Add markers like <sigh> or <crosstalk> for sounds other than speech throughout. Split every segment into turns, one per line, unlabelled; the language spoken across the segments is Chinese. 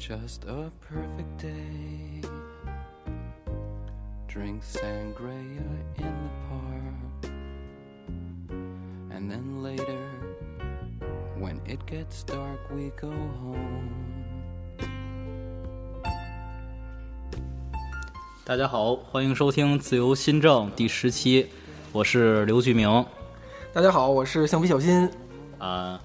just a perfect day. Drink sangria in the park. And then later, when it gets dark, we go home.
大家好，欢迎收听《自由新政》第十期，我是刘巨明。
大家好，我是橡皮小新。
啊、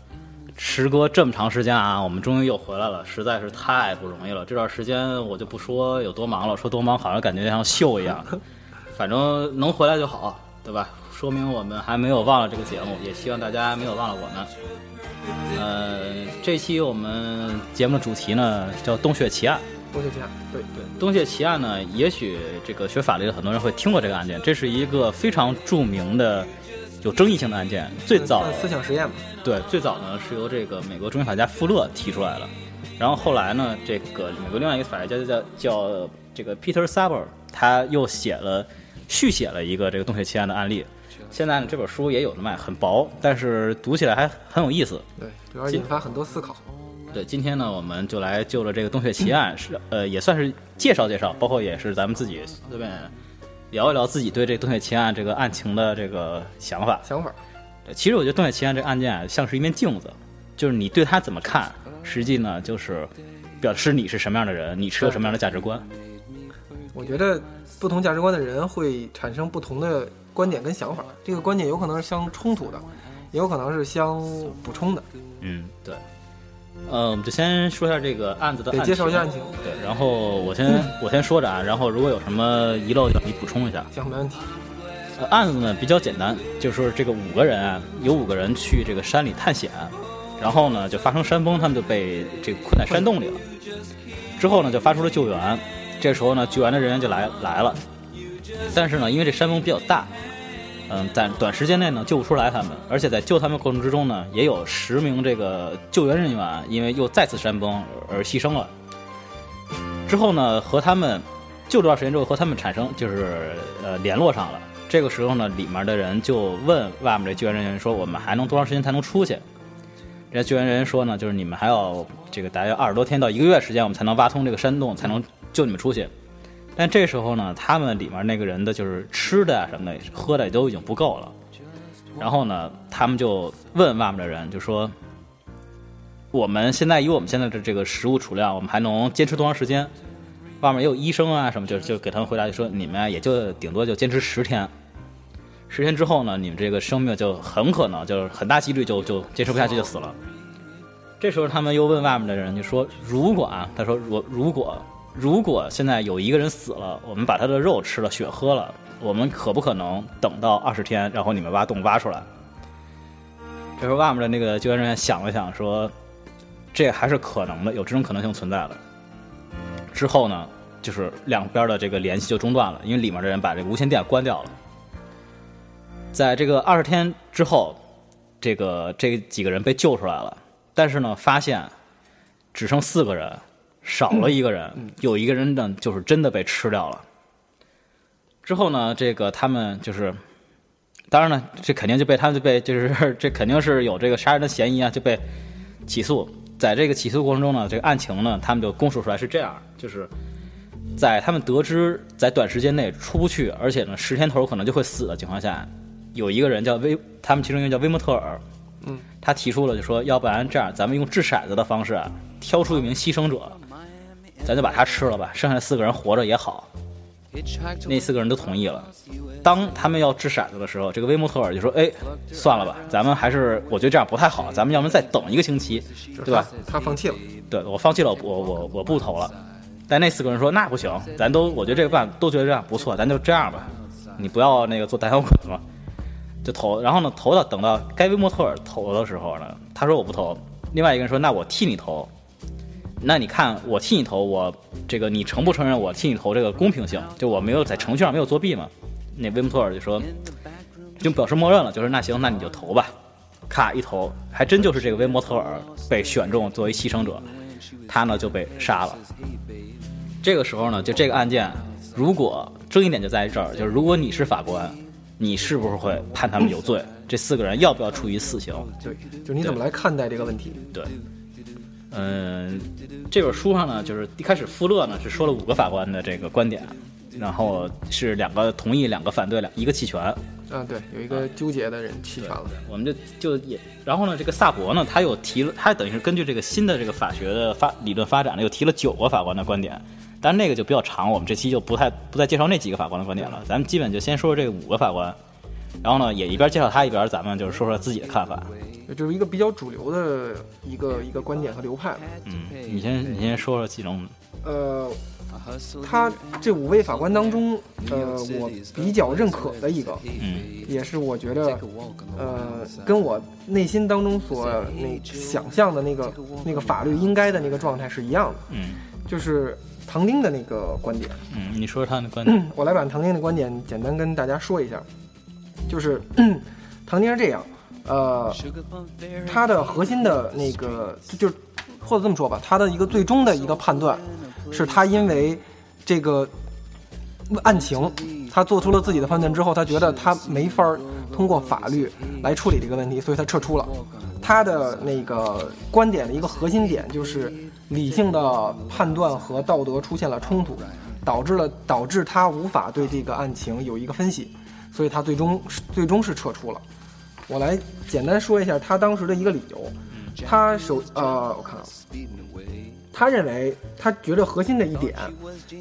时隔这么长时间啊，我们终于又回来了，实在是太不容易了。这段时间我就不说有多忙了，说多忙好像感觉像秀一样。反正能回来就好，对吧？说明我们还没有忘了这个节目，也希望大家没有忘了我们。呃，这期我们节目的主题呢叫《洞穴奇案》。
洞穴奇案，对对，
洞穴奇案呢，也许这个学法律的很多人会听过这个案件，这是一个非常著名的、有争议性的案件。最早
算思想实验嘛，
对，最早呢是由这个美国中医法家富勒提出来的，然后后来呢，这个美国另外一个法学家叫叫这个 Peter Saber，他又写了续写了一个这个洞穴奇案的案例。现在呢，这本书也有的卖，很薄，但是读起来还很有意思。
对，主要引发很多思考。
对，今天呢，我们就来就着这个洞穴奇案，是呃，也算是介绍介绍，包括也是咱们自己这边聊一聊自己对这个洞穴奇案这个案情的这个想法。
想法，
对其实我觉得东野奇案这个案件啊，像是一面镜子，就是你对他怎么看，实际呢就是表示你是什么样的人，你持有什么样的价值观。
我觉得不同价值观的人会产生不同的观点跟想法，这个观点有可能是相冲突的，也有可能是相补充的。
嗯，对。呃，我们就先说一下这个案子的
得
案情
介绍一下案情，
对，然后我先 <laughs> 我先说着啊，然后如果有什么遗漏，你补充一下。
行，没问题。
呃，案子呢比较简单，就是说这个五个人啊，有五个人去这个山里探险，然后呢就发生山崩，他们就被这个困在山洞里了。之后呢就发出了救援，这时候呢救援的人员就来来了，但是呢因为这山崩比较大，嗯，在短时间内呢救不出来他们，而且在救他们过程之中呢，也有十名这个救援人员因为又再次山崩而牺牲了。之后呢和他们救这段时间之后和他们产生就是呃联络上了。这个时候呢，里面的人就问外面的救援人员说：“我们还能多长时间才能出去？”人家救援人员说呢，就是你们还要这个大约二十多天到一个月时间，我们才能挖通这个山洞，才能救你们出去。但这时候呢，他们里面那个人的就是吃的啊什么的、喝的也都已经不够了。然后呢，他们就问外面的人，就说：“我们现在以我们现在的这个食物储量，我们还能坚持多长时间？”外面也有医生啊什么，就就给他们回答，就说你们也就顶多就坚持十天，十天之后呢，你们这个生命就很可能就是很大几率就就坚持不下去就死了。这时候他们又问外面的人，就说如果啊，他说如如果如果现在有一个人死了，我们把他的肉吃了，血喝了，我们可不可能等到二十天，然后你们挖洞挖出来？这时候外面的那个救援人员想了想，说这还是可能的，有这种可能性存在的。之后呢，就是两边的这个联系就中断了，因为里面的人把这个无线电关掉了。在这个二十天之后，这个这几个人被救出来了，但是呢，发现只剩四个人，少了一个人，有一个人呢，就是真的被吃掉了。之后呢，这个他们就是，当然呢，这肯定就被他们就被就是 <laughs> 这肯定是有这个杀人的嫌疑啊，就被起诉。在这个起诉过程中呢，这个案情呢，他们就供述出来是这样，就是在他们得知在短时间内出不去，而且呢十天头可能就会死的情况下，有一个人叫威，他们其中一个叫威莫特尔，
嗯，
他提出了就说，要不然这样，咱们用掷骰子的方式啊，挑出一名牺牲者，咱就把它吃了吧，剩下四个人活着也好。那四个人都同意了。当他们要掷骰子的时候，这个威莫特尔就说：“哎，算了吧，咱们还是我觉得这样不太好，咱们要么再等一个星期，对吧？
他他放弃了，
对我放弃了，我我我不投了。但那四个人说那不行，咱都我觉得这个办法都觉得这样不错，咱就这样吧，你不要那个做胆小鬼嘛，就投。然后呢，投到等到该威莫特尔投的时候呢，他说我不投，另外一个人说那我替你投。那你看我替你投，我这个你承不承认我替你投这个公平性？就我没有在程序上没有作弊嘛？那威姆托尔就说就表示默认了，就是那行，那你就投吧。咔一投，还真就是这个威姆托尔被选中作为牺牲者，他呢就被杀了。这个时候呢，就这个案件，如果争议点就在于这儿，就是如果你是法官，你是不是会判他们有罪？这四个人要不要处以死刑？
对，就是你怎么来看待这个问题？
对。嗯，这本书上呢，就是一开始富勒呢是说了五个法官的这个观点，然后是两个同意，两个反对，两一个弃权。
啊，对，有一个纠结的人弃权了。
我们就就也，然后呢，这个萨博呢，他又提了，他等于是根据这个新的这个法学的发理论发展呢，又提了九个法官的观点，但是那个就比较长，我们这期就不太不再介绍那几个法官的观点了，咱们基本就先说说这五个法官，然后呢，也一边介绍他一边咱们就是说说自己的看法。
就是一个比较主流的一个一个观点和流派。
嗯，你先你先说说其中。
呃，他这五位法官当中，呃，我比较认可的一个，
嗯，
也是我觉得，呃，跟我内心当中所那想象的那个那个法律应该的那个状态是一样的。
嗯，
就是唐丁的那个观点。
嗯，你说说他的观点。
我来把唐丁的观点简单跟大家说一下，就是 <clears throat> 唐丁是这样。呃，他的核心的那个，就或者这么说吧，他的一个最终的一个判断，是他因为这个案情，他做出了自己的判断之后，他觉得他没法通过法律来处理这个问题，所以他撤出了。他的那个观点的一个核心点就是理性的判断和道德出现了冲突，导致了导致他无法对这个案情有一个分析，所以他最终最终是撤出了。我来简单说一下他当时的一个理由。他首呃，我看，他认为他觉得核心的一点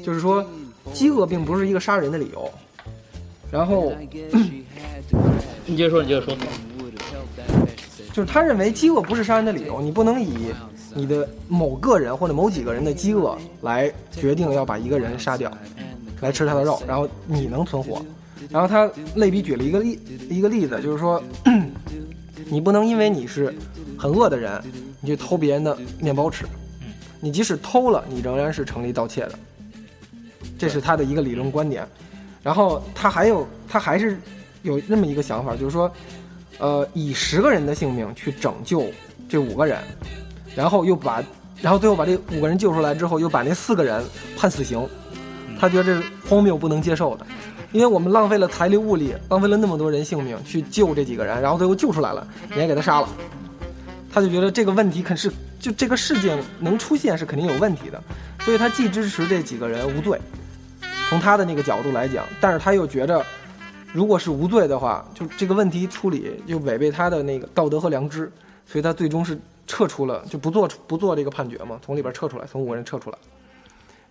就是说，饥饿并不是一个杀人的理由。然后，<clears throat>
你接着说，你接着说。
就是他认为饥饿不是杀人的理由，你不能以你的某个人或者某几个人的饥饿来决定要把一个人杀掉，来吃他的肉，然后你能存活。然后他类比举了一个例一个例子，就是说，<clears throat> 你不能因为你是很饿的人，你去偷别人的面包吃，你即使偷了，你仍然是成立盗窃的。这是他的一个理论观点。然后他还有他还是有那么一个想法，就是说，呃，以十个人的性命去拯救这五个人，然后又把然后最后把这五个人救出来之后，又把那四个人判死刑，他觉得这是荒谬不能接受的。因为我们浪费了财力物力，浪费了那么多人性命去救这几个人，然后最后救出来了，你还给他杀了，他就觉得这个问题肯是就这个事件能出现是肯定有问题的，所以他既支持这几个人无罪，从他的那个角度来讲，但是他又觉着，如果是无罪的话，就这个问题处理就违背他的那个道德和良知，所以他最终是撤出了，就不做不做这个判决嘛，从里边撤出来，从五个人撤出来，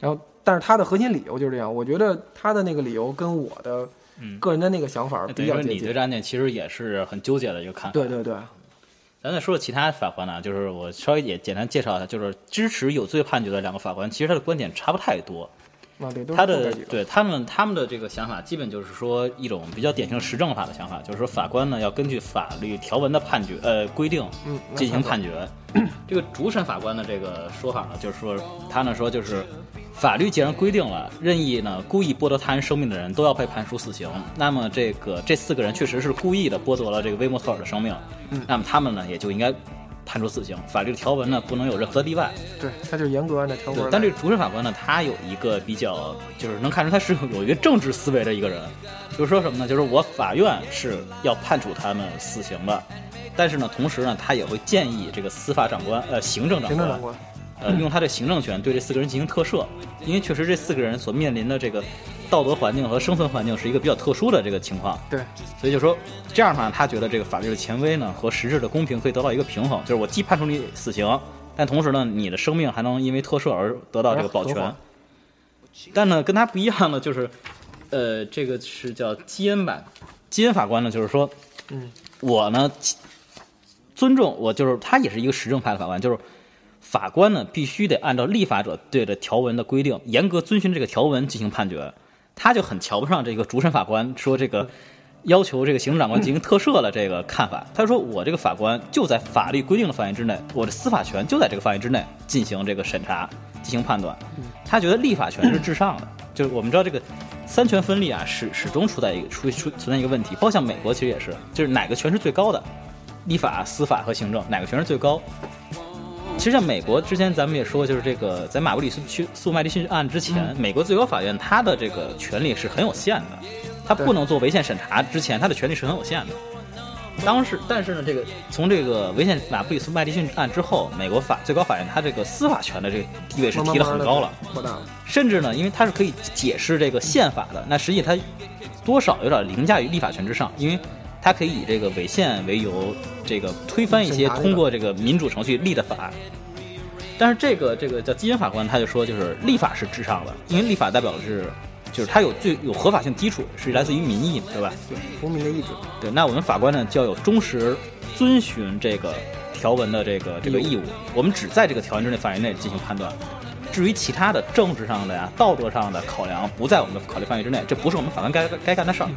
然后。但是他的核心理由就是这样，我觉得他的那个理由跟我的个人的那个想法比较接近。
你对这案件其实也是很纠结的一个看法。
对对对。
咱再说说其他法官呢，就是我稍微也简单介绍一下，就是支持有罪判决的两个法官，其实他的观点差不太多。
啊，对，
他的对他们他们的这个想法，基本就是说一种比较典型实证法的想法，就是说法官呢要根据法律条文的判决呃规定进行判决。<clears throat> 这个主审法官的这个说法呢，就是说他呢说就是。法律既然规定了，任意呢故意剥夺他人生命的人都要被判处死刑。那么这个这四个人确实是故意的剥夺了这个威莫特尔的生命，那么他们呢也就应该判处死刑。法律条文呢不能有任何的例外。
对，他就严格按照条文。
但这个主审法官呢，他有一个比较，就是能看出他是有一个政治思维的一个人，就是说什么呢？就是我法院是要判处他们死刑的，但是呢，同时呢，他也会建议这个司法长官，呃，行政长官。呃，用他的行政权对这四个人进行特赦，因为确实这四个人所面临的这个道德环境和生存环境是一个比较特殊的这个情况。
对，
所以就说这样的话，他觉得这个法律的权威呢和实质的公平可以得到一个平衡，就是我既判处你死刑，但同时呢，你的生命还能因为特赦而得到这个保全。但呢，跟他不一样的就是，呃，这个是叫基恩版，基恩法官呢，就是说，
嗯，
我呢尊重我，就是他也是一个实政派的法官，就是。法官呢，必须得按照立法者对着条文的规定，严格遵循这个条文进行判决。他就很瞧不上这个主审法官说这个要求这个行政长官进行特赦的这个看法。他说：“我这个法官就在法律规定的范围之内，我的司法权就在这个范围之内进行这个审查、进行判断。”他觉得立法权是至上的。<clears throat> 就是我们知道这个三权分立啊，始始终处在一个出出存在一个问题。包括像美国其实也是，就是哪个权是最高的？立法、司法和行政哪个权是最高？其实像美国之前咱们也说，就是这个在马布里诉诉麦迪逊案之前，美国最高法院它的这个权力是很有限的，它不能做违宪审查之前，它的权力是很有限的。当时，但是呢，这个从这个违宪马布里斯麦迪逊案之后，美国法最高法院它这个司法权的这个地位是提得很高了，
扩大了。
甚至呢，因为它是可以解释这个宪法的，那实际它多少有点凌驾于立法权之上，因为它可以以这个违宪为由，这个推翻一些通过这个民主程序立的法。但是这个这个叫基因法官他就说，就是立法是至上的，因为立法代表的是，就是它有最有合法性基础，是来自于民意，对吧？
对，公民的意志。
对，那我们法官呢就要有忠实遵循这个条文的这个这个义务，我们只在这个条文之内范围内进行判断。至于其他的政治上的呀、道德上的考量，不在我们的考虑范围之内，这不是我们法官该该干的事儿。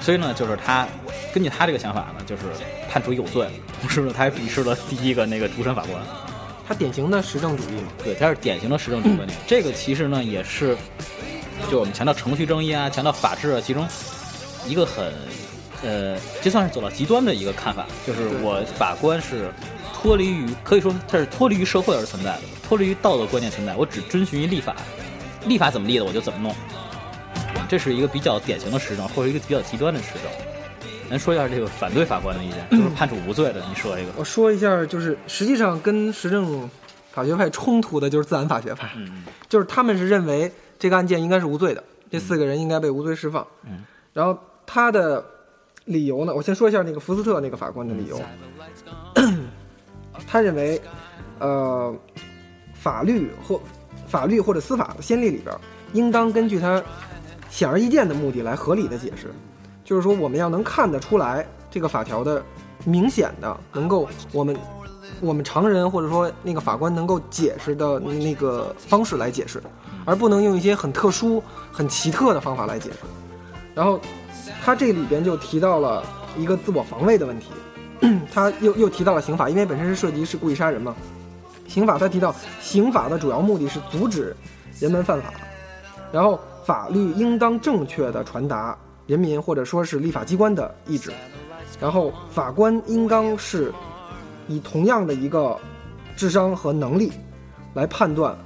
所以呢，就是他根据他这个想法呢，就是判处有罪，同时呢，他还鄙视了第一个那个主审法官。
他典型的实证主义嘛。
对，他是典型的实证主义观点。<laughs> 这个其实呢，也是就我们强调程序正义啊，强调法治啊，其中一个很呃，这算是走到极端的一个看法，就是我法官是脱离于可以说他是脱离于社会而存在的，脱离于道德观念存在，我只遵循于立法，立法怎么立的我就怎么弄。这是一个比较典型的实证，或者一个比较极端的实证。咱说一下这个反对法官的意见，就是判处无罪的，你说一个。
我说一下，就是实际上跟实证法学派冲突的就是自然法学派，
嗯 <laughs>
就是他们是认为这个案件应该是无罪的，这四个人应该被无罪释放。
嗯，
然后他的理由呢，我先说一下那个福斯特那个法官的理由，他认为，呃，法律或法律或者司法的先例里边，应当根据它显而易见的目的来合理的解释，就是说我们要能看得出来这个法条的明显的能够我们我们常人或者说那个法官能够解释的那个方式来解释，而不能用一些很特殊、很奇特的方法来解释。然后他这里边就提到了一个自我防卫的问题，他又又提到了刑法，因为本身是涉及是故意杀人嘛。刑法他提到，刑法的主要目的是阻止人们犯法，然后法律应当正确的传达人民或者说是立法机关的意志，然后法官应当是以同样的一个智商和能力来判断，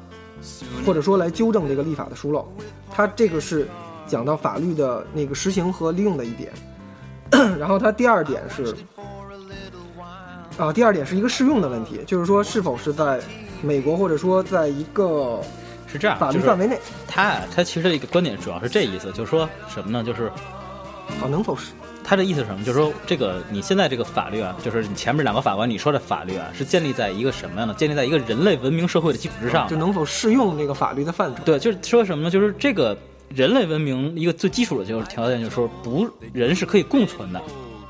或者说来纠正这个立法的疏漏。他这个是讲到法律的那个实行和利用的一点。<coughs> 然后他第二点是，啊，第二点是一个适用的问题，就是说是否是在美国或者说在一个
是这样，
法律
就是
范围内，
他啊，他其实一个观点主要是这意思，就是说什么呢？就是
啊，能否是
他的意思是什么？就是说这个你现在这个法律啊，就是你前面两个法官你说的法律啊，是建立在一个什么样的？建立在一个人类文明社会的基础之上的。
就能否适用这个法律的范畴？
对，就是说什么呢？就是这个人类文明一个最基础的就是条件，就是说不人是可以共存的，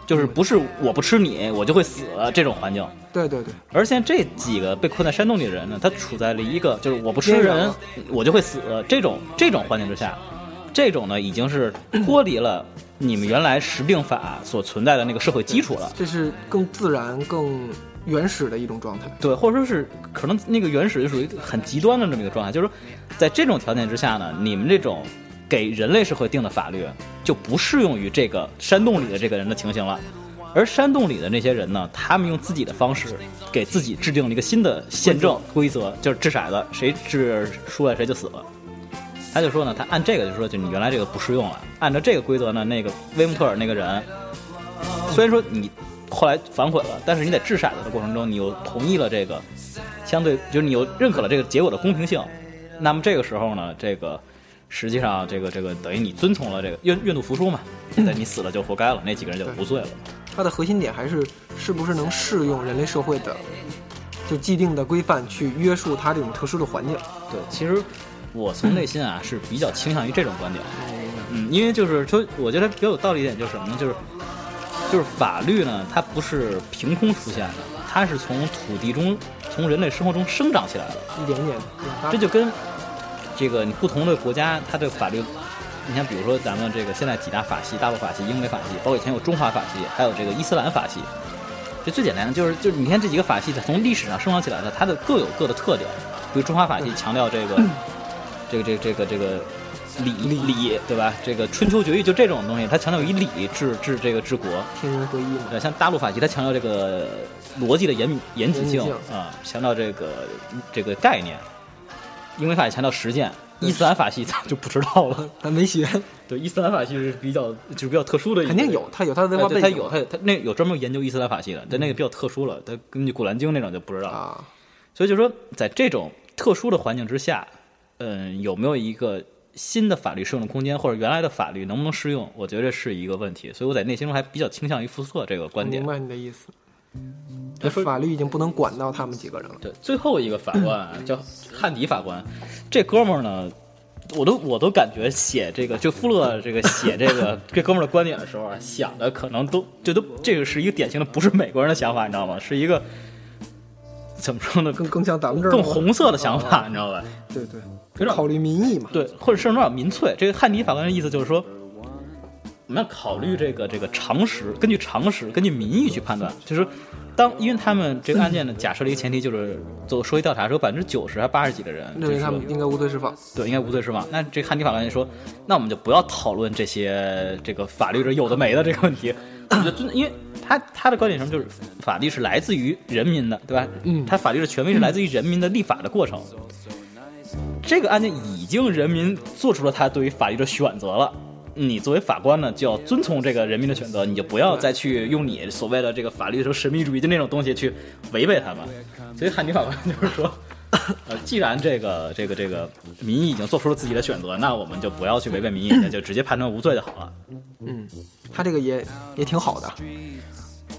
就是不是我不吃你我就会死这种环境。
对对对，
而现在这几个被困在山洞里的人呢，他处在了一个就是我不吃人我就会死这种这种环境之下，这种呢已经是脱离了你们原来实定法所存在的那个社会基础了。
这是更自然、更原始的一种状态。
对，或者说是可能那个原始就属于很极端的这么一个状态，就是说，在这种条件之下呢，你们这种给人类社会定的法律就不适用于这个山洞里的这个人的情形了。而山洞里的那些人呢，他们用自己的方式给自己制定了一个新的宪政规则，就是掷骰子，谁掷输了谁就死了。他就说呢，他按这个就说，就你原来这个不适用了，按照这个规则呢，那个威姆特尔那个人，虽然说你后来反悔了，但是你在掷骰子的过程中，你又同意了这个相对，就是你又认可了这个结果的公平性。那么这个时候呢，这个实际上这个这个等于你遵从了这个愿愿赌服输嘛，<clears throat> 那你死了就活该了，那几个人就无罪了。
它的核心点还是是不是能适用人类社会的就既定的规范去约束它这种特殊的环境。
对，其实我从内心啊是比较倾向于这种观点。嗯，因为就是说，我觉得比较有道理一点就是什么呢？就是就是法律呢，它不是凭空出现的，它是从土地中、从人类生活中生长起来的。
一点点
这就跟这个你不同的国家，它的法律，你像比如说咱们这个现在几大法系，大陆法系、英美法系，包括以前有中华法系，还有这个伊斯兰法系。这最简单的就是就是你看这几个法系，它从历史上生长起来的，它的各有各的特点。比如中华法系强调这个这个这个这个这个礼礼，对吧？这个春秋决议就这种东西，它强调以礼治治这个治国。
天人合一嘛。
对，像大陆法系，它强调这个逻辑的严严谨性
严谨性
啊，强调这个这个概念。英美法系强调实践，伊斯兰法系咱就不知道了。<laughs>
咱没学，
对，伊斯兰法系是比较就是比较特殊的
肯定有，他有他的文化背景，
他有他有他那有专门研究伊斯兰法系的，但那个比较特殊了，他根据《古兰经》那种就不知道。
啊，
所以就说，在这种特殊的环境之下，嗯，有没有一个新的法律适用的空间，或者原来的法律能不能适用？我觉得是一个问题。所以我在内心中还比较倾向于福斯特这个观点
明。白你的意思。法律已经不能管到他们几个人了。
对，最后一个法官啊叫汉迪法官，这哥们儿呢，我都我都感觉写这个就富勒这个写这个这哥们儿的观点的时候啊，想的可能都这都这个是一个典型的不是美国人的想法，你知道吗？是一个怎么说呢？
更更像咱们这儿
更红色的想法，你知道吧？
对对，
有点
考虑民意嘛。
对，或者甚至有点民粹。这个汉迪法官的意思就是说，我们要考虑这个这个常识，根据常识，根据民意去判断。就是当因为他们这个案件呢，假设了一个前提，就是做说一调查，说百分之九十还八十几的人
认为他们应该无罪释放。
对应该无罪释放。那这汉尼法官就说，那我们就不要讨论这些这个法律这有的没的这个问题。我觉得真的，因为他他的观点什么？就是法律是来自于人民的，对吧？
嗯
他法律的权威是来自于人民的立法的过程。这个案件已经人民做出了他对于法律的选择了。你作为法官呢，就要遵从这个人民的选择，你就不要再去用你所谓的这个法律的神秘主义的那种东西去违背他们。所以汉尼法官就是说，<laughs> 呃，既然这个这个这个民意已经做出了自己的选择，那我们就不要去违背民意，那就直接判断无罪就好了。
嗯，他这个也也挺好的。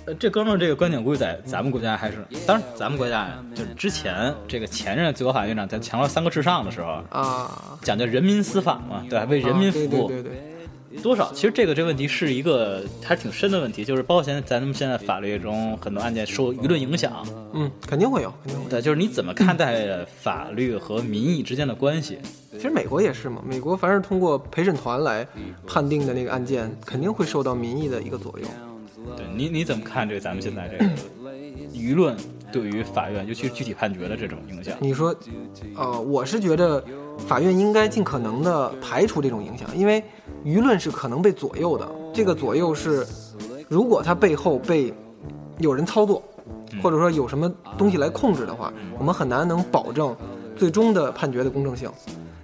呃，这哥们儿这个观点估计在咱们国家还是，当然咱们国家呀，就是之前这个前任最高法院院长在强调三个至上的时候，
啊，
讲究人民司法嘛，对吧？为人民
啊
服务，
对对对对，
多少？其实这个这个问题是一个还是挺深的问题，就是包括现在咱们现在法律中很多案件受舆论影响，
嗯，肯定会有，肯定会有。
对，就是你怎么看待法律和民意之间的关系？
其实美国也是嘛，美国凡是通过陪审团来判定的那个案件，肯定会受到民意的一个左右。
对你你怎么看这个咱们现在这个舆论对于法院，尤其是具体判决的这种影响？
你说，呃，我是觉得法院应该尽可能的排除这种影响，因为舆论是可能被左右的。这个左右是，如果它背后被有人操作，或者说有什么东西来控制的话，我们很难能保证最终的判决的公正性。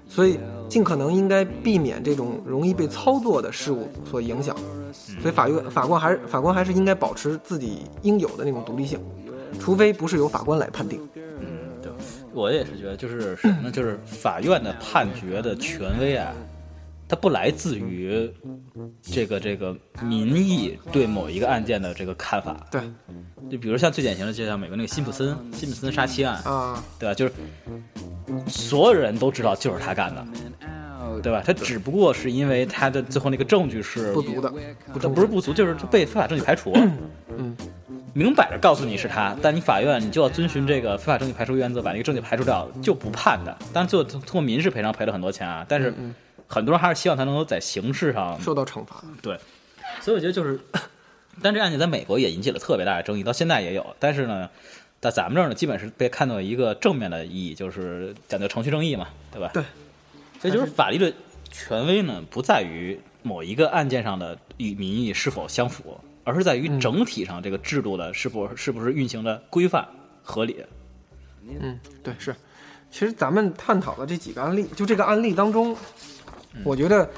所以，尽可能应该避免这种容易被操作的事物所影响。所以，法院法官还是法官还是应该保持自己应有的那种独立性，除非不是由法官来判定。
我也是觉得，就是什么呢？就是法院的判决的权威啊，它不来自于这个这个民意对某一个案件的这个看法。
对
就比如像最典型的，就像美国那个辛普森辛普森杀妻案，
啊，
对吧？就是所有人都知道就是他干的，对吧？他只不过是因为他的最后那个证据是
不足的，不
这
正
不是不足，就是他被非法证据排除了。
嗯，
明摆着告诉你是他，但你法院你就要遵循这个非法证据排除原则，把那个证据排除掉，就不判的。当然，最后通过民事赔偿赔了很多钱啊，但是
嗯
很多人还是希望他能够在刑事上
受到惩罚。<clears throat>
对，所以我觉得就是，但这案件在美国也引起了特别大的争议，到现在也有。但是呢，在咱们这儿呢，基本是被看到一个正面的意义，就是讲究程序正义嘛，对吧？
对。
所以就是法律的权威呢，不在于某一个案件上的与民意是否相符，而是在于整体上这个制度的是否是不是运行的规范合理。
嗯，对，是。其实咱们探讨的这几个案例，就这个案例当中，我觉得，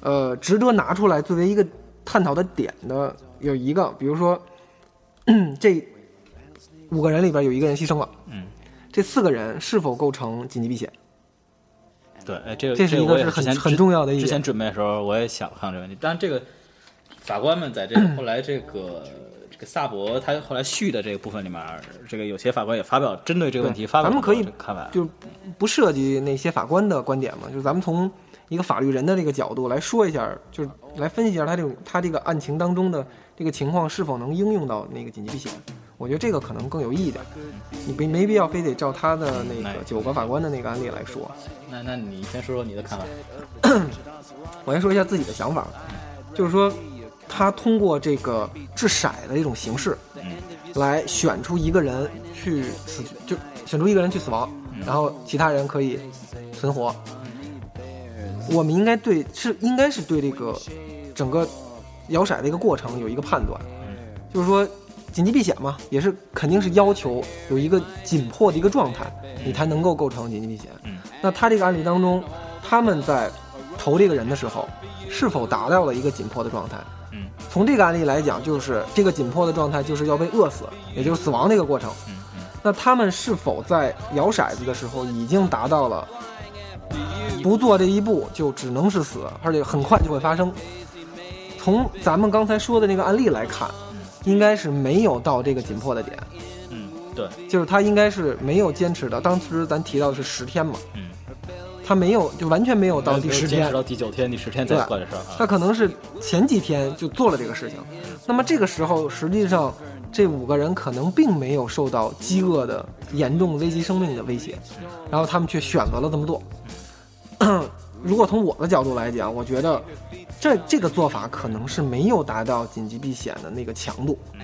呃，值得拿出来作为一个探讨的点的有一个，比如说，这五个人里边有一个人牺牲了，
嗯，
这四个人是否构成紧急避险？
对，哎，这个
这是一个是很很重要的一点
之前。准备的时候，我也想看这个问题，但是这个法官们在这个 <clears throat> 后来这个这个萨博他后来续的这个部分里面，这个有些法官也发表针对这个问题发表
咱们可以
这个看法。
就不涉及那些法官的观点嘛，就是咱们从一个法律人的这个角度来说一下，就是来分析一下他这种他这个案情当中的这个情况是否能应用到那个紧急避险。我觉得这个可能更有意义点，你没没必要非得照他的那
哎
个九个法官的那个案例来说。
那那你先说说你的看法。<clears throat>
我先说一下自己的想法，就是说，他通过这个掷骰的这种形式，来选出一个人去死，就选出一个人去死亡，然后其他人可以存活。我们应该对是应该是对这个整个摇骰的一个过程有一个判断，就是说紧急避险嘛，也是肯定是要求有一个紧迫的一个状态，你才能够构成紧急避险。
嗯
那他这个案例当中，他们在投这个人的时候，是否达到了一个紧迫的状态。
嗯
从这个案例来讲，就是这个紧迫的状态就是要被饿死，也就是死亡这个过程。那他们是否在摇骰子的时候已经达到了不做这一步就只能是死，而且很快就会发生？从咱们刚才说的那个案例来看，应该是没有到这个紧迫的点，
嗯，对，
就是他应该是没有坚持的。当时咱提到的是十天嘛，
嗯，
他没有就完全没有到第十天
到第九天、第十天再
对
过这事儿
他
啊。
可能是前几天就做了这个事情。那么这个时候，实际上这五个人可能并没有受到饥饿的严重危及生命的威胁，然后他们却选择了这么做。<clears throat> 如果从我的角度来讲，我觉得这这个做法可能是没有达到紧急避险的那个强度，
嗯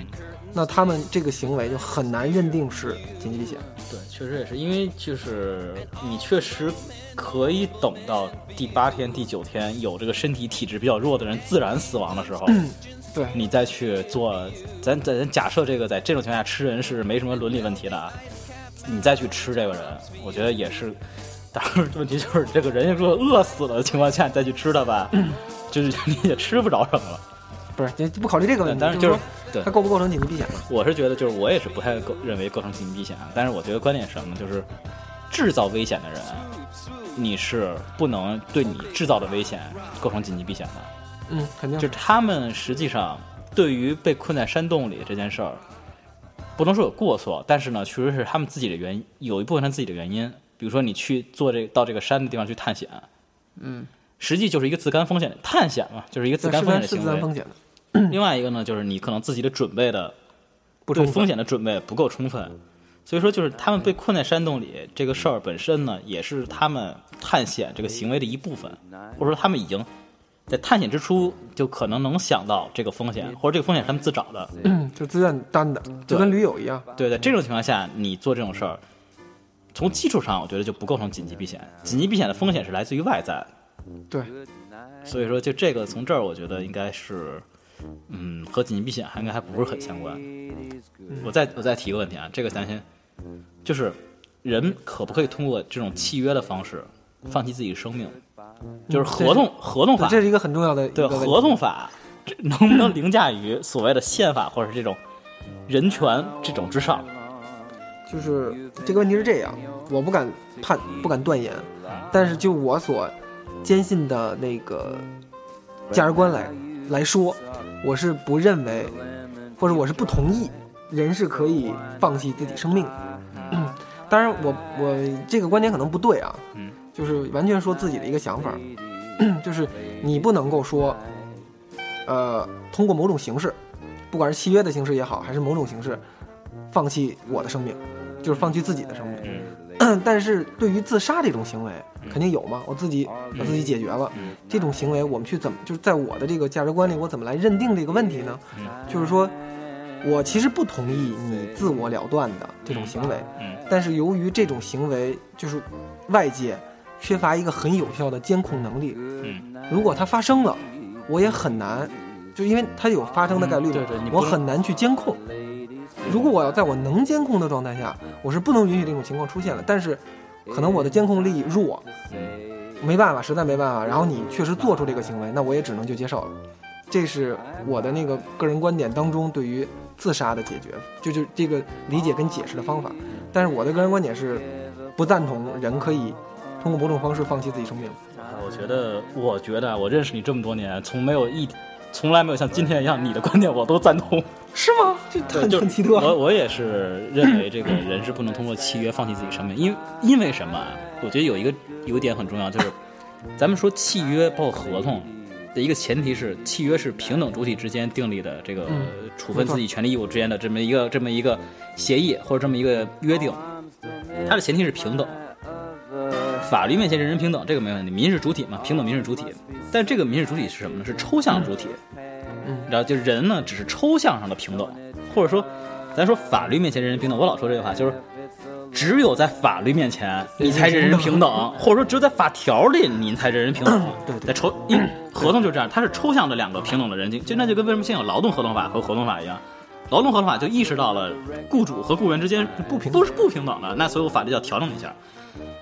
那他们这个行为就很难认定是紧急避险。
对，确实也是，因为就是你确实可以等到第八天、第九天有这个身体体质比较弱的人自然死亡的时候，
对，
你再去做，咱咱咱假设这个在这种情况下吃人是没什么伦理问题的啊，你再去吃这个人，我觉得也是。但是，问题就是这个人如果饿死了的情况下，你再去吃他吧，就是 <laughs> 你也吃不着什么了。
不是，就不考虑这个问题，
但是就是对
它构不构成紧急避险呢？
我是觉得，就是我也是不太构认为构成紧急避险，啊但是我觉得观点是什么呢？就是制造危险的人，你是不能对你制造的危险构成紧急避险的。
嗯，肯定
就是他们实际上对于被困在山洞里这件事儿，不能说有过错，但是呢，确实是他们自己的原因，有一部分他自己的原因。比如说，你去做这到这个山的地方去探险，
嗯，
实际就是一个自甘风险探险嘛，就是一个自甘风险的行为。
是自然风险的，
另外一个呢，就是你可能自己的准备的
不
对风险的准备不够充分，所以说就是他们被困在山洞里这个事儿本身呢，也是他们探险这个行为的一部分，或者说他们已经在探险之初就可能能想到这个风险，或者这个风险是他们自找的。
嗯，就自愿担的，就跟驴友一样。
对，在这种情况下，你做这种事儿，从基础上我觉得就不构成紧急避险。紧急避险的风险是来自于外在，
对，
所以说就这个从这儿我觉得应该是，嗯，和紧急避险还应该还不是很相关。我再我再提个问题啊，这个咱先，就是人可不可以通过这种契约的方式放弃自己的生命？就是合同合同法，
这是一个很重要的
对合同法，这能不能凌驾于所谓的宪法或者是这种人权这种之上？
就是这个问题是这样，我不敢判，不敢断言，
嗯。
但是就我所坚信的那个价值观来来说，我是不认为，或者我是不同意人是可以放弃自己生命的。嗯 <clears throat> 当然我，我这个观点可能不对啊，
嗯
就是完全说自己的一个想法，<clears throat> 就是你不能够说，呃，通过某种形式，不管是契约的形式也好，还是某种形式，放弃我的生命，就是放弃自己的生命。
嗯 <clears throat>
但是对于自杀这种行为，肯定有嘛，我自己我自己解决了。
嗯。
这种行为，我们去怎么就是在我的这个价值观里，我怎么来认定这个问题呢？
嗯。
就是说，我其实不同意你自我了断的这种行为，
嗯。
但是由于这种行为就是外界缺乏一个很有效的监控能力，
嗯。
如果它发生了，我也很难，就因为它有发生的概率我很难去监控。如果我要在我能监控的状态下，我是不能允许这种情况出现了。但是，可能我的监控力弱，没办法，实在没办法。然后你确实做出这个行为，那我也只能就接受了。这是我的那个个人观点当中对于自杀的解决，就就这个理解跟解释的方法。但是我的个人观点是，不赞同人可以通过某种方式放弃自己生命。
我觉得，我觉得我认识你这么多年，从没有一，从来没有像今天一样，你的观点我都赞同。
是吗？这很
就
很奇特。
我我也是认为这个人是不能通过契约放弃自己生命，因为因为什么啊？我觉得有一个有一点很重要，就是咱们说契约包括合同的一个前提是，契约是平等主体之间订立的这个
嗯
处分自己权利义务之间的这么一个这么一个协议或者这么一个约定，它的前提是平等。法律面前人人平等，这个没问题。民事主体嘛，平等民事主体。但这个民事主体是什么呢？是抽象主体。
嗯
然后就人呢，只是抽象上的平等，或者说，咱说法律面前人人平等。我老说这句话，就是只有在法律面前你才人人平等，或者说只有在法条里你才人人平等。<coughs>
对对
在抽，因合同就这样，它是抽象的两个平等的人就就那就跟为什么现有劳动合同法和合同法一样。劳动合同法就意识到了雇主和雇员之间
不平等
都是不平等的，那所以我法律要调整一下。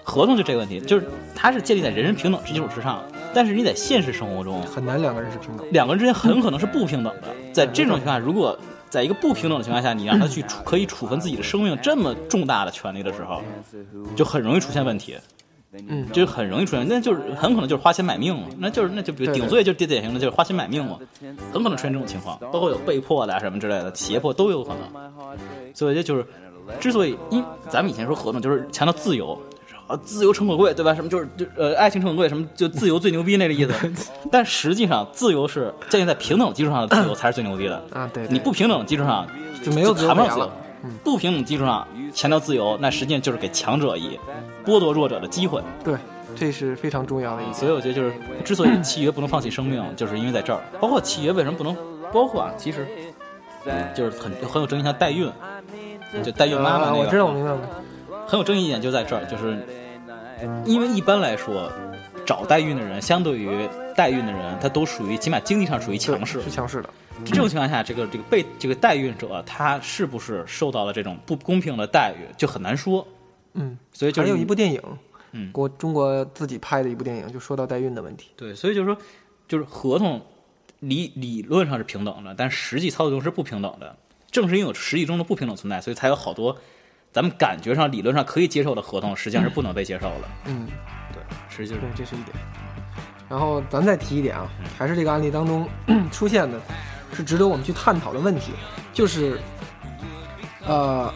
合同就这个问题，就是它是建立在人人平等之基础之上，但是你在现实生活中，
很难两个人是平等。
两个人之间很可能是不平等的。在这种情况下，如果在一个不平等的情况下，你让他去处可以处分自己的生命这么重大的权利的时候，就很容易出现问题。
嗯，
就很容易出现，那就是很可能就是花钱买命嘛，那就是那就比如顶罪就是典型的就是花钱买命嘛，很可能出现这种情况，包括有被迫的啊什么之类的，胁迫都有可能。所以这就是，之所以因咱们以前说合同就是强调自由。啊，自由诚可贵，对吧？什么就是就呃，爱情诚可贵，什么就自由最牛逼那个意思。<laughs> 但实际上，自由是建立在平等基础上的自由才是最牛逼的。
啊，对，对
你不平等的基础上
就没有
谈不上自由。不平等基础上强调自由，那实际上就是给强者以剥夺弱者的机会。
对，这是非常重要的一点。
所以我觉得就是，之所以契约不能放弃生命，就是因为在这儿。包括契约为什么不能，包括啊，其实就是很很有争议，像代孕，就代孕妈妈那个，
啊我知道，我明白了。
很有争议一点就在这儿，就是因为一般来说，找代孕的人相对于代孕的人，他都属于起码经济上属于强势。
是强势的。
这种情况下，这个这个被这个代孕者他是不是受到了这种不公平的待遇，就很难说。
嗯，
所以就是
还有一部电影，
嗯
国中国自己拍的一部电影，就说到代孕的问题。
对，所以就是说，就是合同理理论上是平等的，但实际操作中是不平等的。正是因为有实际中的不平等存在，所以才有好多咱们感觉上、理论上可以接受的合同，实际上是不能被接受的。
嗯，
对，实际上
对，这是一点。然后咱再提一点啊，还是这个案例当中 <clears throat> 出现的，是值得我们去探讨的问题，就是，呃，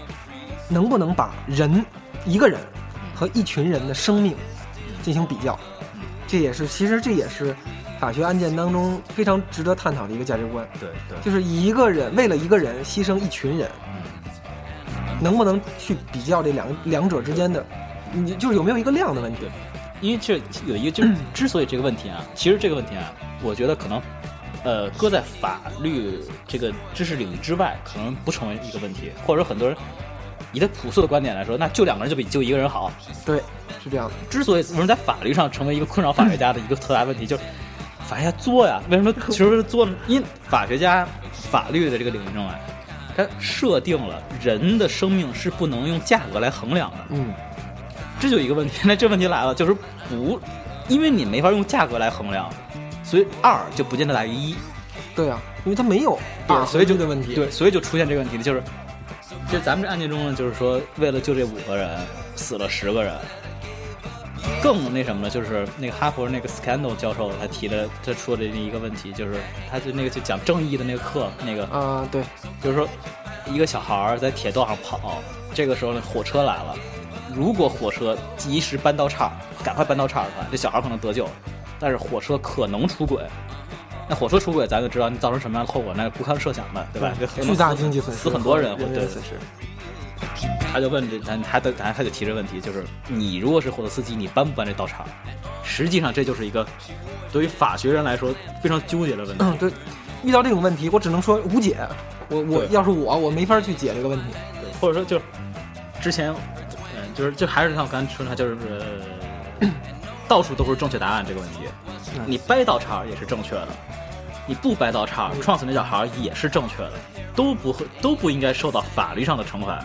能不能把人一个人和一群人的生命进行比较？这也是，其实这也是法学案件当中非常值得探讨的一个价值观，
对对，
就是一个人为了一个人牺牲一群人，能不能去比较这两两者之间的，你就是有没有一个量的问题？
因为这有一个就是 <clears throat> 之所以这个问题啊，其实这个问题啊，我觉得可能，呃，搁在法律这个知识领域之外，可能不成为一个问题，或者说很多人以他朴素的观点来说，那救两个人就比救一个人好。
对，是这样的。
之所以为什么在法律上成为一个困扰法学家的一个特大问题，<laughs> 就是法学家作呀。为什么其实作？因法学家法律的这个领域中啊，它设定了人的生命是不能用价格来衡量的。
嗯，
这就一个问题，<laughs> 那这问题来了，就是不，因为你没法用价格来衡量，所以二就不见得大于一。
对啊，因为它没有二
所以就
合一的问题。
对，所以就出现这个问题了，就是，就咱们这案件中呢，就是说，为了救这五个人，死了十个人。更那什么了？就是那个哈佛那个 Scandal 教授，他提的他说的那一个问题，就是他就那个就讲正义的那个课，那个
啊、对，
就是说，一个小孩儿在铁道上跑，这个时候呢，火车来了，如果火车及时搬到岔，赶快搬到岔儿的话，这小孩儿可能得救，但是火车可能出轨。那火车出轨，咱就知道你造成什么样的后果，那不堪设想的，对吧？
巨大经济损失，
死很多人，
人
对
员损失。
他就问这，咱他的，咱他就提这问题，就是你如果是火车司机，你搬不搬这道岔？实际上，这就是一个对于法学人来说非常纠结的问题。
嗯，对，遇到这种问题，我只能说无解。我我要是我，我没法去解这个问题。
对或者说就是之前，嗯，就是就还是像我刚才说的，就是、呃、到处都是正确答案这个问题。
嗯
你掰道岔也是正确的，你不掰道岔，撞死那小孩也是正确的，都不会都不应该受到法律上的惩罚。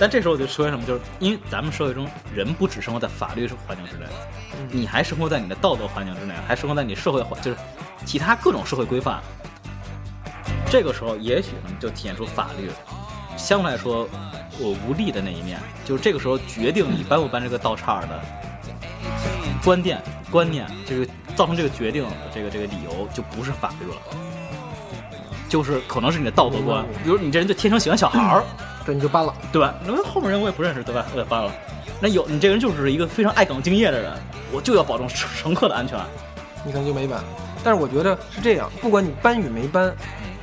但这时候我就说什么，就是因为咱们社会中人不只生活在法律环境之内，你还生活在你的道德环境之内，还生活在你社会环就是其他各种社会规范。这个时候也许呢就体现出法律相对来说我无力的那一面，就是这个时候决定你搬不搬这个道岔的观念观念，就是造成这个决定的这个这个理由就不是法律了，就是可能是你的道德观，比如你这人就天生喜欢小孩儿，<clears throat>
对，你就搬了。
对吧？那后面人我也不认识，对吧？我也搬了。那有你这个人就是一个非常爱岗敬业的人，我就要保证乘乘客的安全。
你可能就没搬。但是我觉得是这样，不管你搬与没搬，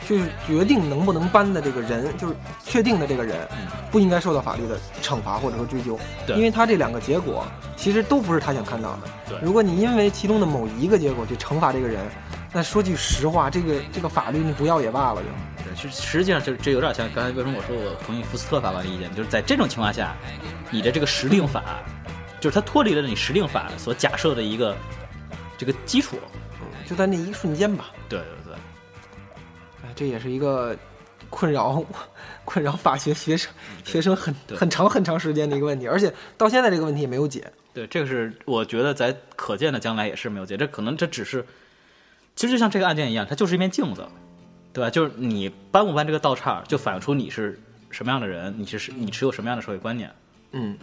就是决定能不能搬的这个人，就是确定的这个人，不应该受到法律的惩罚或者说追究，
对
因为他这两个结果其实都不是他想看到的。
对
如果你因为其中的某一个结果去惩罚这个人，那说句实话，这个这个法律你不要也罢了就。
对，实实际上这这有点像刚才为什么我说我同意福斯特法官的意见，就是在这种情况下，你的这个时令法，就是它脱离了你时令法所假设的一个这个基础。
就在那一瞬间吧，
对对对，
哎，这也是一个困扰困扰法学学生学生很很长很长时间的一个问题，而且到现在这个问题也没有解。
对，这个是我觉得在可见的将来也是没有解，这可能这只是，其实就像这个案件一样，它就是一面镜子，对吧？就是你搬不搬这个道岔，就反映出你是什么样的人，你是你持有什么样的社会观念。
嗯，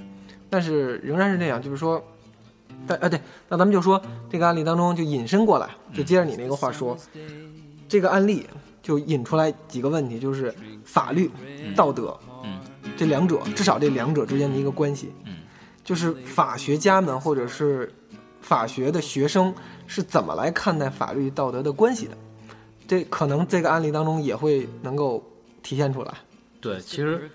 但是仍然是那样，就是说，但啊对，那咱们就说这个案例当中就引申过来，就接着你那个话说，这个案例就引出来几个问题，就是法律、道德，
嗯，
这两者至少这两者之间的一个关系，
嗯，
就是法学家们或者是法学的学生是怎么来看待法律道德的关系的，这可能这个案例当中也会能够体现出来。
对，其实，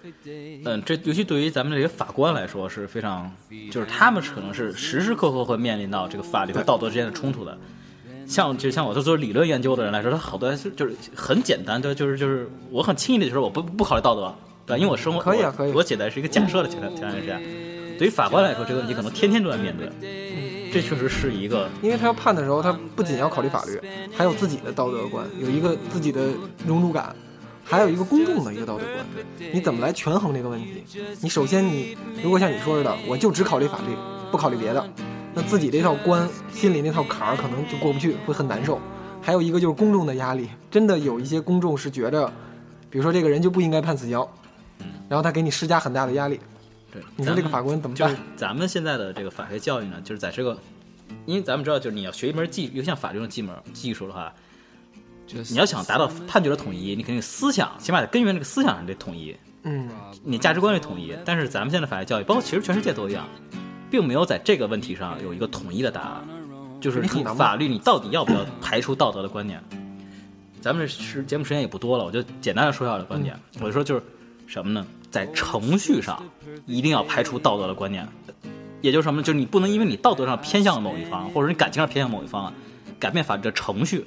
嗯，这尤其对于咱们这些法官来说是非常，就是他们可能是时时刻刻会面临到这个法律和道德之间的冲突的。像就像我做做理论研究的人来说，他好多是就是很简单，对，就是就是我很轻易的就说我不不考虑道德，对？因为我生活
可以啊可以
我写的是一个假设的情况情况下，对于法官来说，这个问题可能天天都在面对，这确实是一个
因为他要判的时候，他不仅要考虑法律，还有自己的道德观，有一个自己的荣辱感，还有一个公众的一个道德观。你怎么来权衡这个问题？你首先你如果像你说似的，我就只考虑法律，不考虑别的，那自己这套关心里那套坎儿可能就过不去，会很难受。还有一个就是公众的压力，真的有一些公众是觉得，比如说这个人就不应该判死刑，然后他给你施加很大的压力。
对。
你说这个法官怎么办
就是？咱们现在的这个法学教育呢，就是在这个，因为咱们知道，就是你要学一门技，尤其像法律这种技门技术的话，你要想达到判决的统一，你肯定思想，起码在根源这个思想上得统一，
嗯，
你价值观得统一。但是咱们现在法学教育，包括其实全世界都一样，并没有在这个问题上有一个统一的答案，就是
你
法律你到底要不要排除道德的观念？咱们这时节目时间也不多了，我就简单的说一下我的观点。我就说就是什么呢？在程序上一定要排除道德的观念，也就是什么呢？就是你不能因为你道德上偏向了某一方，或者你感情上偏向某一方啊，改变法律的程序。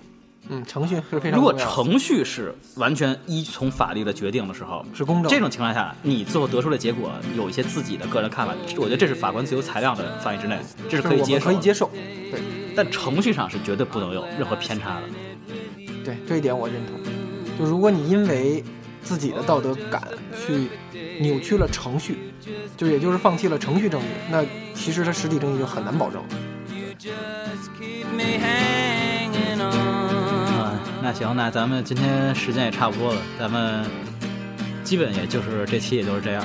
嗯，程序是非常
如果程序是完全依从法律的决定的时候，
是公正
这种情况下，你最后得出的结果有一些自己的个人看法，我觉得这是法官自由裁量的范围之内，这是可以接受
可以接受。对
但程序上是绝对不能有任何偏差的。
对，这一点我认同。就如果你因为自己的道德感去扭曲了程序，就也就是放弃了程序正义，那其实他实体正义就很难保证。
啊，那行，那咱们今天时间也差不多了，咱们基本也就是这期也就是这样。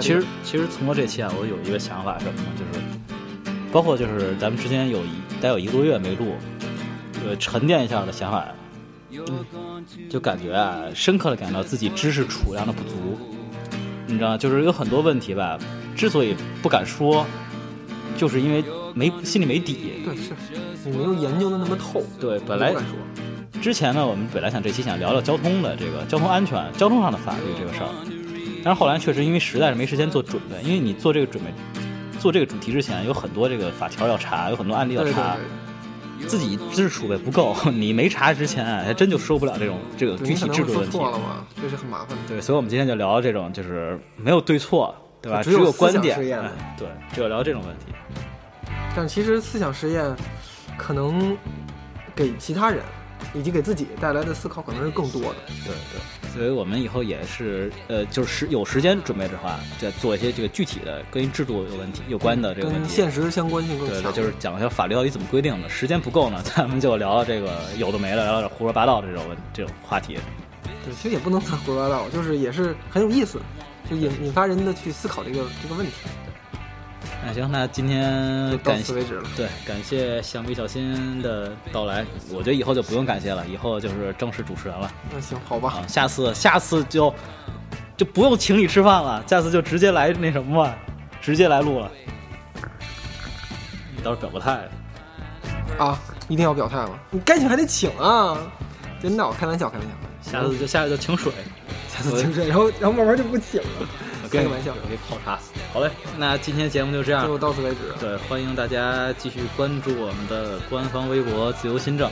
其实其实从过这期啊，我有一个想法什么呢？就是包括就是咱们之前有一得有一个多月没录，呃，沉淀一下的想法，就感觉啊，深刻的感到自己知识储量的不足。你知道，就是有很多问题吧，之所以不敢说，就是因为没心里没底。
对是，你没有研究的那么透。
对，本来之前呢，我们本来想这期想聊聊交通的这个交通安全、交通上的法律这个事儿，但是后来确实因为实在是没时间做准备，因为你做这个准备，做这个主题之前有很多这个法条要查，有很多案例要
对对
查，自己知识储备不够，<laughs> 你没查之前啊还真就说不了这种这个，具体制度问题。
错了嘛，这是很麻烦的。
对，所以我们今天就聊这种就是没有对错，对吧？
只有
有观点，对，只有聊这种问题。
但其实思想实验可能给其他人以及给自己带来的思考可能是更多的。
对对，所以我们以后也是呃，就是时有时间准备的话，再做一些这个具体的跟制度有问题有关的这个问题。
跟现实相关性更
对对，就是讲一下法律到底怎么规定的。时间不够呢，<laughs> 咱们就聊聊这个有的没的，聊聊点胡说八道的这种问这种话题。
对，其实也不能算胡说八道，就是也是很有意思，就引引发人的去思考这个这个问题。
那行，那今天
到
感谢
此为止了。
对感谢橡皮小新的到来，我觉得以后就不用感谢了，以后就是正式主持人了
那行，好吧，
啊。下次下次就就不用请你吃饭了，下次就直接来那什么吧，直接来录了。你倒是表个态。
啊，一定要表态吗？你该请还得请啊！真的，我开玩笑，开玩笑。
下次就下次就请水，
下次请水，然后然后慢慢就不请了。开个玩笑，
我给泡茶死。好嘞，那今天节目就这样
就。到此为止。
对，欢迎大家继续关注我们的官方微博“自由新政”。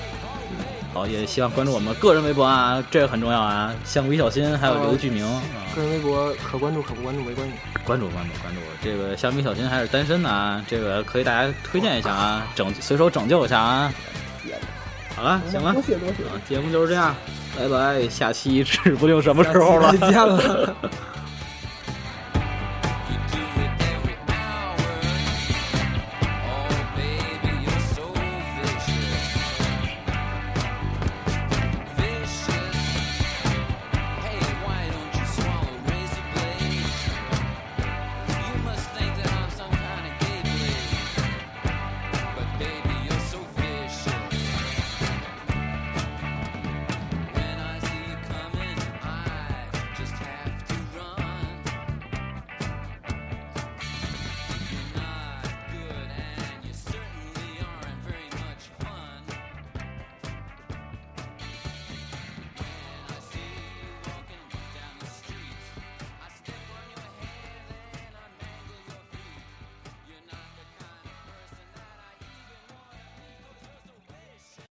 好，也希望关注我们个人微博啊，这个很重要啊。像韦小新还有刘巨明啊，
个人微博可关注可不关注没关系。
关注关注关注。这个像韦小新还是单身的啊，这个可以大家推荐一下啊，拯随手拯救一下啊。好了，行了
多，谢多谢，
啊节目就是这样，拜拜，下期指不定什么时候了。
再见了。<laughs>